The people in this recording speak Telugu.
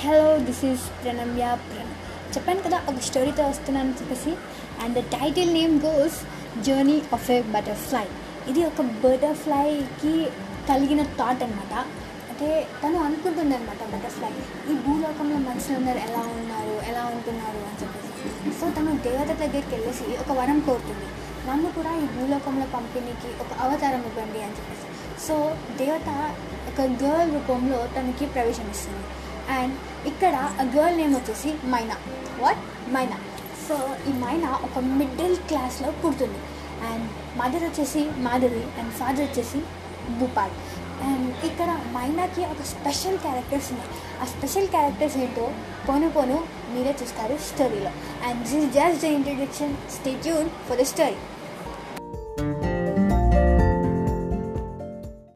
Hello this is Pranamya. Pranam చెప్పాను కదా ఒక స్టోరీతో వస్తున్నాను చెప్పేసి. And the title name goes journey of a butterfly ఇది ఒక బటర్ఫ్లైకి కలిగిన థాట్ అనమాట అంటే తను అనుకుంటుంది అనమాట బటర్ఫ్లై ఈ భూలోకంలో మనుషులు అందరు ఎలా ఉన్నారు ఎలా ఉంటున్నారు అని చెప్పేసి. సో తను దేవత దగ్గరికి వెళ్ళేసి ఒక వరం కోరుతుంది. నన్ను కూడా ఈ భూలోకంలో పంపిణీకి ఒక అవతారం ఇవ్వండి అని చెప్పేసి. సో దేవత ఒక గర్ల్ రూపంలో తనకి ప్రవేశం ఇస్తుంది. అండ్ ఇక్కడ ఆ గర్ల్ నేమ్ వచ్చేసి మైనా వాట్ మైనా సో ఈ మైనా ఒక మిడిల్ క్లాస్లో పుడుతుంది. అండ్ మదర్ వచ్చేసి మాధవి అండ్ ఫాదర్ వచ్చేసి భూపాల్ అండ్ ఇక్కడ మైనాకి ఒక స్పెషల్ క్యారెక్టర్స్ ఉన్నాయి. ఆ స్పెషల్ క్యారెక్టర్స్ ఏంటో పోను పోను మీరే చూస్తారు స్టోరీలో and this just the introduction stay tune for the story